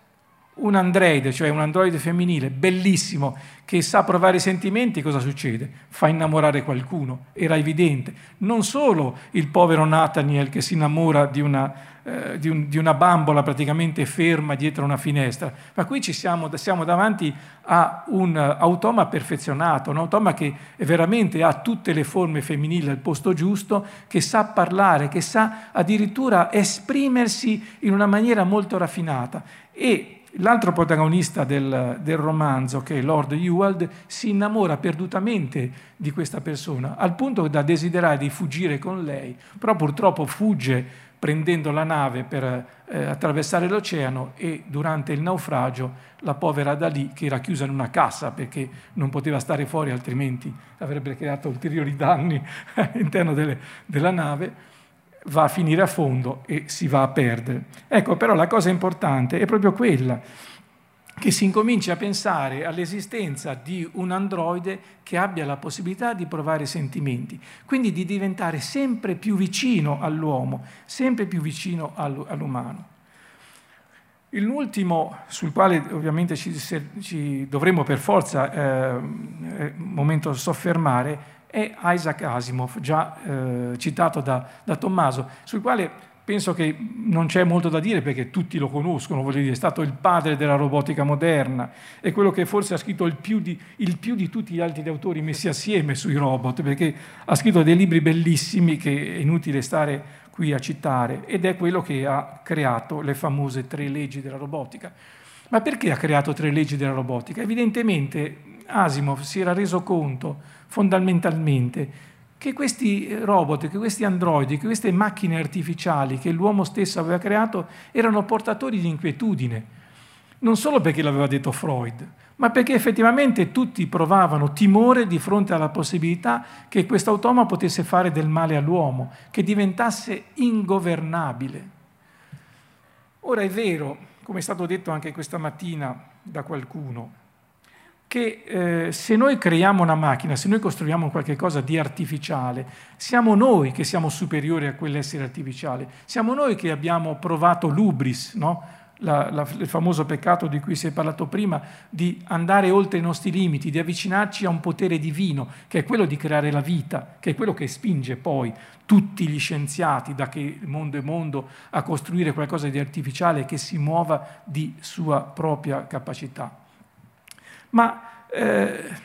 Un androide, cioè un androide femminile, bellissimo, che sa provare sentimenti, cosa succede? Fa innamorare qualcuno, era evidente. Non solo il povero Nathaniel che si innamora di una, eh, di un, di una bambola praticamente ferma dietro una finestra, ma qui siamo, siamo davanti a un automa perfezionato, un automa che veramente ha tutte le forme femminili al posto giusto, che sa parlare, che sa addirittura esprimersi in una maniera molto raffinata. E L'altro protagonista del, del, romanzo, che è Lord Ewald, si innamora perdutamente di questa persona, al punto da desiderare di fuggire con lei, però purtroppo fugge prendendo la nave per eh, attraversare l'oceano e durante il naufragio la povera Dalì, che era chiusa in una cassa perché non poteva stare fuori altrimenti avrebbe creato ulteriori danni all'interno delle, della nave, va a finire a fondo e si va a perdere. Ecco, però la cosa importante è proprio quella che si incominci a pensare all'esistenza di un androide che abbia la possibilità di provare sentimenti, quindi di diventare sempre più vicino all'uomo, sempre più vicino all'umano. L'ultimo sul quale ovviamente ci, ci dovremmo per forza eh, un momento soffermare è Isaac Asimov, già eh, citato da, da, Tommaso, sul quale penso che non c'è molto da dire perché tutti lo conoscono, voglio dire, è stato il padre della robotica moderna, è quello che forse ha scritto il più di, il più di tutti gli altri autori messi assieme sui robot, perché ha scritto dei libri bellissimi che è inutile stare qui a citare, ed è quello che ha creato le famose tre leggi della robotica. Ma perché ha creato tre leggi della robotica? Evidentemente Asimov si era reso conto fondamentalmente che questi robot, che questi androidi, che queste macchine artificiali che l'uomo stesso aveva creato erano portatori di inquietudine, non solo perché l'aveva detto Freud, ma perché effettivamente tutti provavano timore di fronte alla possibilità che questo automa potesse fare del male all'uomo, che diventasse ingovernabile. Ora è vero, come è stato detto anche questa mattina da qualcuno, che eh, se noi creiamo una macchina, se noi costruiamo qualcosa di artificiale, siamo noi che siamo superiori a quell'essere artificiale, siamo noi che abbiamo provato l'ubris, no? la, la, il famoso peccato di cui si è parlato prima, di andare oltre i nostri limiti, di avvicinarci a un potere divino, che è quello di creare la vita, che è quello che spinge poi tutti gli scienziati, da che mondo è mondo, a costruire qualcosa di artificiale che si muova di sua propria capacità ma eh,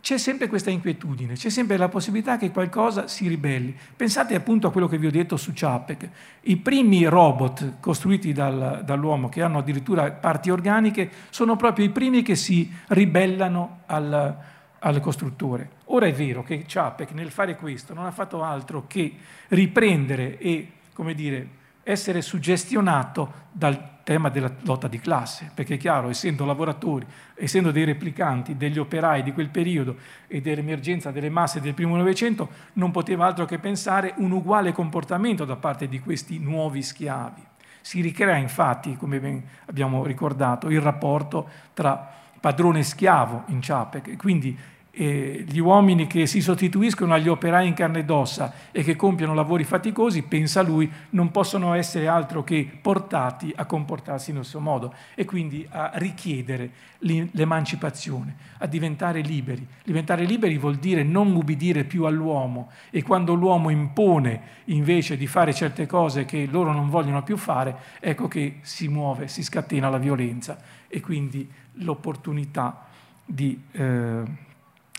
c'è sempre questa inquietudine, c'è sempre la possibilità che qualcosa si ribelli. Pensate appunto a quello che vi ho detto su Chapek. I primi robot costruiti dal, dall'uomo, che hanno addirittura parti organiche, sono proprio i primi che si ribellano al, al costruttore. Ora è vero che Chapek nel fare questo non ha fatto altro che riprendere e, come dire, essere suggestionato dal tema della lotta di classe, perché è chiaro, essendo lavoratori, essendo dei replicanti, degli operai di quel periodo e dell'emergenza delle masse del primo Novecento, non poteva altro che pensare un uguale comportamento da parte di questi nuovi schiavi. Si ricrea infatti, come abbiamo ricordato, il rapporto tra padrone e schiavo in Ciapec, quindi eh, gli uomini che si sostituiscono agli operai in carne ed ossa e che compiono lavori faticosi, pensa lui, non possono essere altro che portati a comportarsi nel suo modo e quindi a richiedere l'emancipazione, a diventare liberi. Diventare liberi vuol dire non ubbidire più all'uomo e quando l'uomo impone invece di fare certe cose che loro non vogliono più fare, ecco che si muove, si scatena la violenza e quindi l'opportunità di... Eh,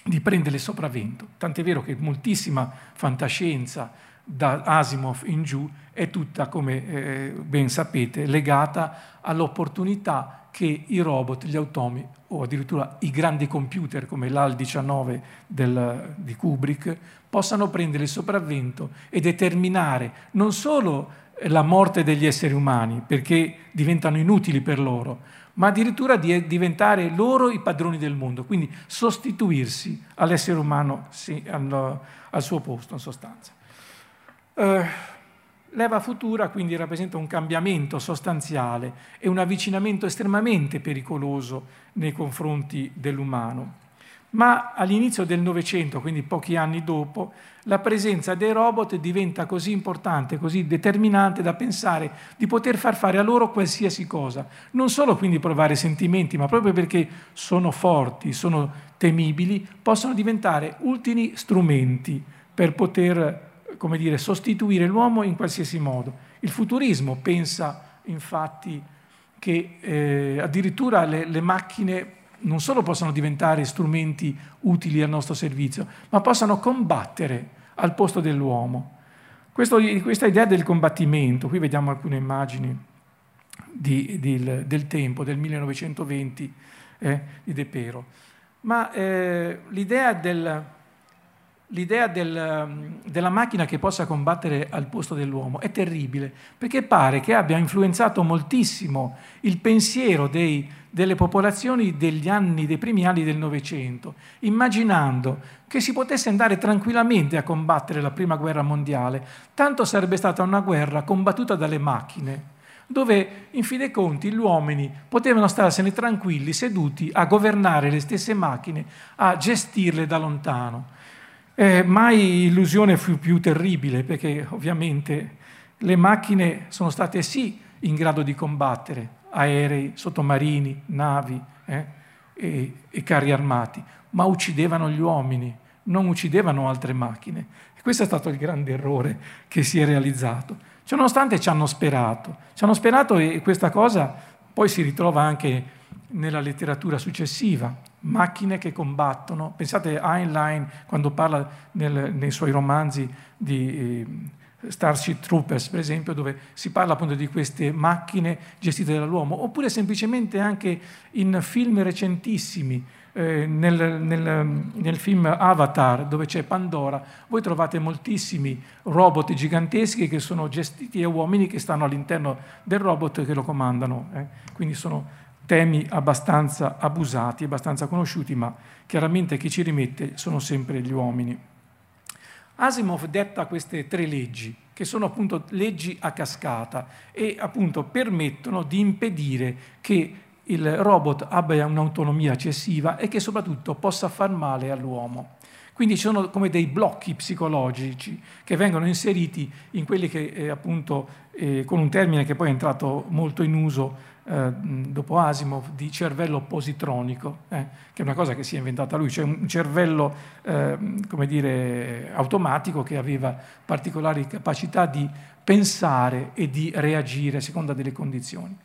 di prendere sopravvento. Tant'è vero che moltissima fantascienza da Asimov in giù è tutta, come eh, ben sapete, legata all'opportunità che i robot, gli automi o addirittura i grandi computer come l'AL-19 del, di Kubrick possano prendere il sopravvento e determinare non solo la morte degli esseri umani perché diventano inutili per loro, ma addirittura di diventare loro i padroni del mondo, quindi sostituirsi all'essere umano sì, al, al, suo posto in sostanza. Uh, L'Eva futura quindi rappresenta un cambiamento sostanziale e un avvicinamento estremamente pericoloso nei confronti dell'umano. Ma all'inizio del Novecento, quindi pochi anni dopo, la presenza dei robot diventa così importante, così determinante da pensare di poter far fare a loro qualsiasi cosa. Non solo quindi provare sentimenti, ma proprio perché sono forti, sono temibili, possono diventare ultimi strumenti per poter come dire, sostituire l'uomo in qualsiasi modo. Il futurismo pensa infatti che eh, addirittura le, le macchine non solo possono diventare strumenti utili al nostro servizio, ma possano combattere al posto dell'uomo. Questo, questa idea del combattimento, qui vediamo alcune immagini di, di, del tempo, del 1920 eh, di De Pero, ma eh, l'idea del, l'idea del, della macchina che possa combattere al posto dell'uomo è terribile, perché pare che abbia influenzato moltissimo il pensiero dei, delle popolazioni degli anni, dei primi anni del Novecento, immaginando che si potesse andare tranquillamente a combattere la prima guerra mondiale, tanto sarebbe stata una guerra combattuta dalle macchine dove in fin dei conti gli uomini potevano starsene tranquilli, seduti a governare le stesse macchine, a gestirle da lontano. Eh, mai illusione fu più terribile perché ovviamente le macchine sono state sì in grado di combattere, aerei, sottomarini, navi eh, e, e carri armati, ma uccidevano gli uomini, non uccidevano altre macchine. E questo è stato il grande errore che si è realizzato. Ciononostante ci hanno sperato, ci hanno sperato e questa cosa poi si ritrova anche nella letteratura successiva macchine che combattono. Pensate a Heinlein quando parla nel, nei suoi romanzi di eh, Starship Troopers, per esempio, dove si parla appunto di queste macchine gestite dall'uomo, oppure semplicemente anche in film recentissimi. Eh, nel, nel, nel, film Avatar, dove c'è Pandora, voi trovate moltissimi robot giganteschi che sono gestiti da uomini che stanno all'interno del robot e che lo comandano. Eh. Quindi sono temi abbastanza abusati, abbastanza conosciuti, ma chiaramente chi ci rimette sono sempre gli uomini. Asimov detta queste tre leggi, che sono appunto leggi a cascata e appunto permettono di impedire che il robot abbia un'autonomia eccessiva e che soprattutto possa far male all'uomo. Quindi ci sono come dei blocchi psicologici che vengono inseriti in quelli che eh, appunto, eh, con un termine che poi è entrato molto in uso eh, dopo Asimov, di cervello positronico, eh, che è una cosa che si è inventata lui, cioè un cervello eh, come dire, automatico che aveva particolari capacità di pensare e di reagire a seconda delle condizioni.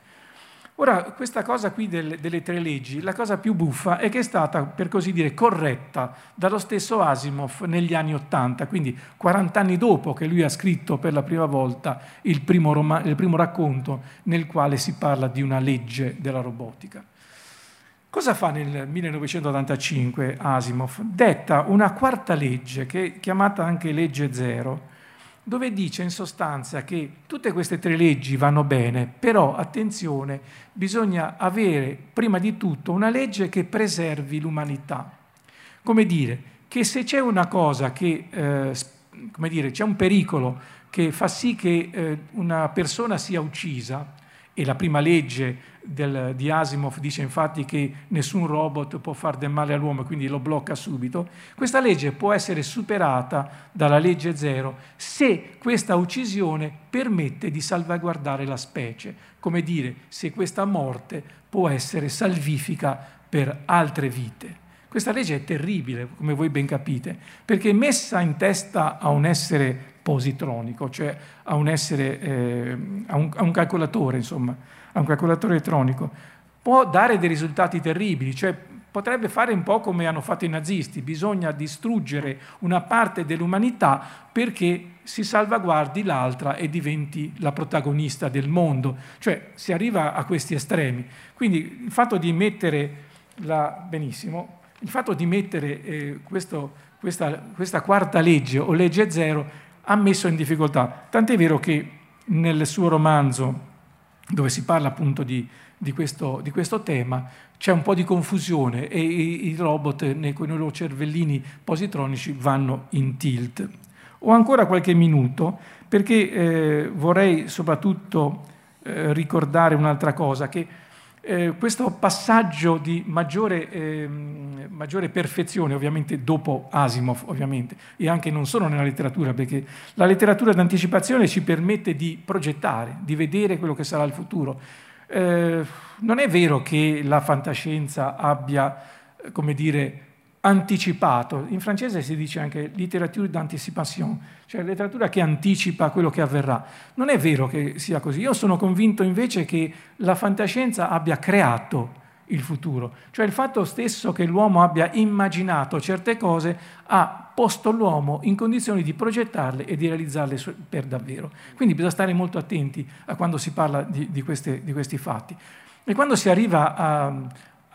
Ora, questa cosa qui delle, delle, tre leggi, la cosa più buffa è che è stata, per così dire, corretta dallo stesso Asimov negli anni Ottanta, quindi 40 anni dopo che lui ha scritto per la prima volta il primo, rom- il primo racconto nel quale si parla di una legge della robotica. Cosa fa nel 1985 Asimov? Detta una quarta legge, che è chiamata anche legge zero, dove dice in sostanza che tutte queste tre leggi vanno bene, però attenzione, bisogna avere prima di tutto una legge che preservi l'umanità. Come dire, che se c'è una cosa che, eh, come dire, c'è un pericolo che fa sì che eh, una persona sia uccisa, e la prima legge del, di Asimov dice infatti che nessun robot può fare del male all'uomo, quindi lo blocca subito. Questa legge può essere superata dalla legge zero se questa uccisione permette di salvaguardare la specie, come dire se questa morte può essere salvifica per altre vite. Questa legge è terribile, come voi ben capite, perché messa in testa a un essere positronico, cioè a un essere, eh, a, un, a un calcolatore, insomma, a un calcolatore elettronico, può dare dei risultati terribili, cioè potrebbe fare un po' come hanno fatto i nazisti, bisogna distruggere una parte dell'umanità perché si salvaguardi l'altra e diventi la protagonista del mondo, cioè si arriva a questi estremi. Quindi il fatto di mettere la, benissimo, il fatto di mettere eh, questo, questa, questa quarta legge o legge zero ha messo in difficoltà. Tant'è vero che nel suo romanzo, dove si parla appunto di, di, questo, di questo, tema, c'è un po' di confusione e i, i robot con i loro cervellini positronici vanno in tilt. Ho ancora qualche minuto perché eh, vorrei soprattutto eh, ricordare un'altra cosa, che eh, questo passaggio di maggiore, eh, maggiore, perfezione, ovviamente dopo Asimov, ovviamente, e anche non solo nella letteratura, perché la letteratura d'anticipazione ci permette di progettare, di vedere quello che sarà il futuro. Eh, non è vero che la fantascienza abbia, come dire, anticipato. In francese si dice anche littérature d'anticipation, cioè letteratura che anticipa quello che avverrà. Non è vero che sia così. Io sono convinto invece che la fantascienza abbia creato il futuro, cioè il fatto stesso che l'uomo abbia immaginato certe cose ha posto l'uomo in condizioni di progettarle e di realizzarle per davvero. Quindi bisogna stare molto attenti a quando si parla di, di, queste, di questi fatti. E quando si arriva a,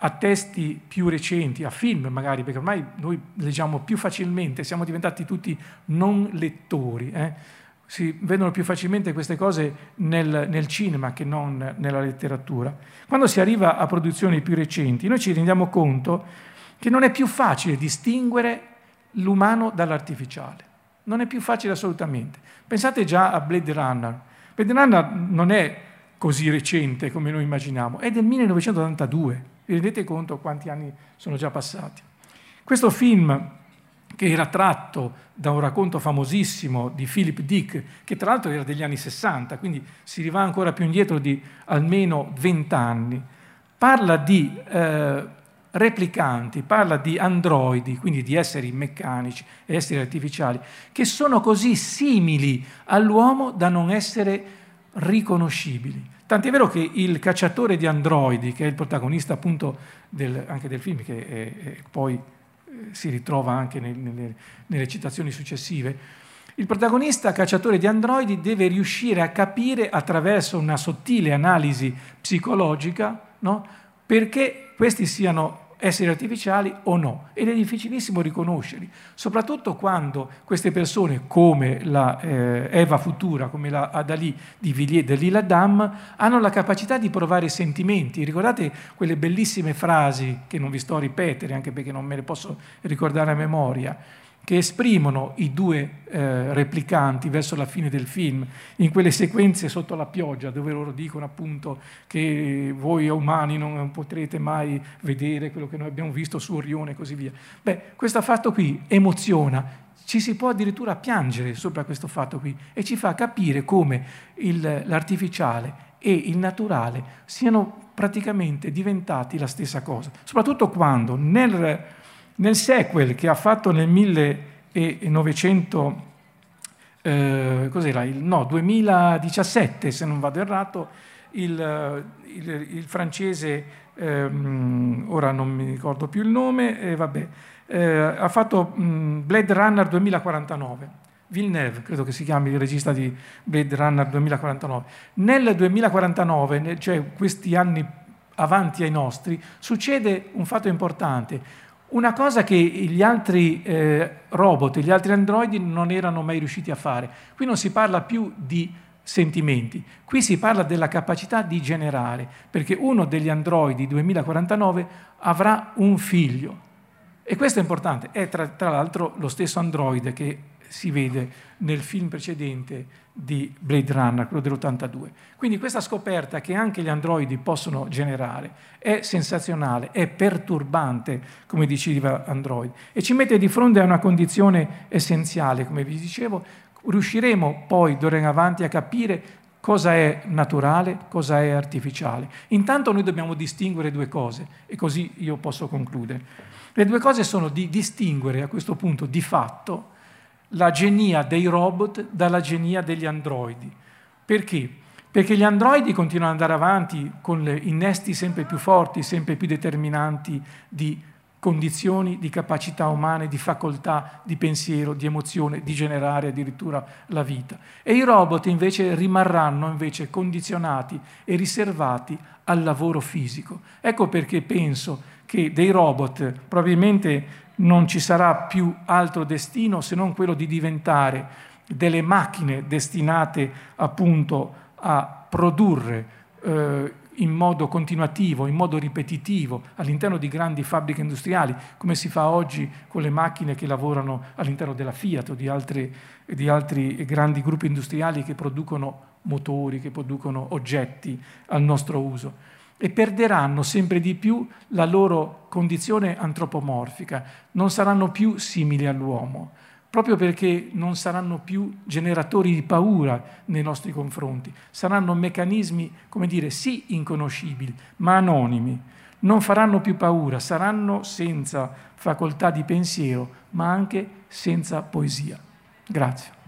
a testi più recenti, a film magari, perché ormai noi leggiamo più facilmente, siamo diventati tutti non lettori, eh? si vedono più facilmente queste cose nel, nel, cinema che non nella letteratura. Quando si arriva a produzioni più recenti, noi ci rendiamo conto che non è più facile distinguere l'umano dall'artificiale. Non è più facile assolutamente. Pensate già a Blade Runner. Blade Runner non è così recente come noi immaginiamo, è del 1982 vi rendete conto quanti anni sono già passati? Questo film, che era tratto da un racconto famosissimo di Philip Dick, che tra l'altro era degli anni 60, quindi si riva ancora più indietro di almeno 20 anni, parla di eh, replicanti, parla di androidi, quindi di esseri meccanici esseri artificiali, che sono così simili all'uomo da non essere riconoscibili. Tant'è vero che il cacciatore di androidi, che è il protagonista appunto del, anche del film, che è, è poi eh, si ritrova anche nel, nelle, nelle citazioni successive, il protagonista cacciatore di androidi deve riuscire a capire attraverso una sottile analisi psicologica no, perché questi siano esseri artificiali o no. Ed è difficilissimo riconoscerli, soprattutto quando queste persone, come la eh, Eva Futura, come la Adali di Villiers de l'Île Adam, hanno la capacità di provare sentimenti. Ricordate quelle bellissime frasi, che non vi sto a ripetere, anche perché non me le posso ricordare a memoria, che esprimono i due eh, replicanti verso la fine del film, in quelle sequenze sotto la pioggia, dove loro dicono appunto che voi umani non potrete mai vedere quello che noi abbiamo visto su Orione e così via. Beh, questo fatto qui emoziona, ci si può addirittura piangere sopra questo fatto qui e ci fa capire come il, l'artificiale e il naturale siano praticamente diventati la stessa cosa, soprattutto quando nel nel sequel che ha fatto nel 1900, eh, cos'era? Il, no, 2017, se non vado errato, il, il, il francese, ehm, ora non mi ricordo più il nome, eh, vabbè, eh, ha fatto mh, Blade Runner 2049. Villeneuve, credo che si chiami il regista di Blade Runner 2049. Nel 2049, cioè questi anni avanti ai nostri, succede un fatto importante. Una cosa che gli altri eh, robot, gli altri androidi non erano mai riusciti a fare. Qui non si parla più di sentimenti, qui si parla della capacità di generare, perché uno degli androidi 2049 avrà un figlio. E questo è importante, è tra, tra l'altro lo stesso androide che si vede nel film precedente di Blade Runner, quello dell'82. Quindi questa scoperta che anche gli androidi possono generare è sensazionale, è perturbante, come diceva Android, e ci mette di fronte a una condizione essenziale, come vi dicevo, riusciremo poi d'ora in avanti a capire cosa è naturale, cosa è artificiale. Intanto noi dobbiamo distinguere due cose e così io posso concludere. Le due cose sono di distinguere a questo punto di fatto la genia dei robot dalla genia degli androidi. Perché? Perché gli androidi continuano ad andare avanti con innesti sempre più forti, sempre più determinanti di condizioni, di capacità umane, di facoltà, di pensiero, di emozione, di generare addirittura la vita. E i robot invece rimarranno invece condizionati e riservati al lavoro fisico. Ecco perché penso che dei robot probabilmente non ci sarà più altro destino se non quello di diventare delle macchine destinate appunto a produrre eh, in modo continuativo, in modo ripetitivo all'interno di grandi fabbriche industriali, come si fa oggi con le macchine che lavorano all'interno della Fiat o di, altre, di altri grandi gruppi industriali che producono motori, che producono oggetti al nostro uso. E perderanno sempre di più la loro condizione antropomorfica, non saranno più simili all'uomo, proprio perché non saranno più generatori di paura nei nostri confronti, saranno meccanismi, come dire, sì inconoscibili, ma anonimi, non faranno più paura, saranno senza facoltà di pensiero, ma anche senza poesia. Grazie.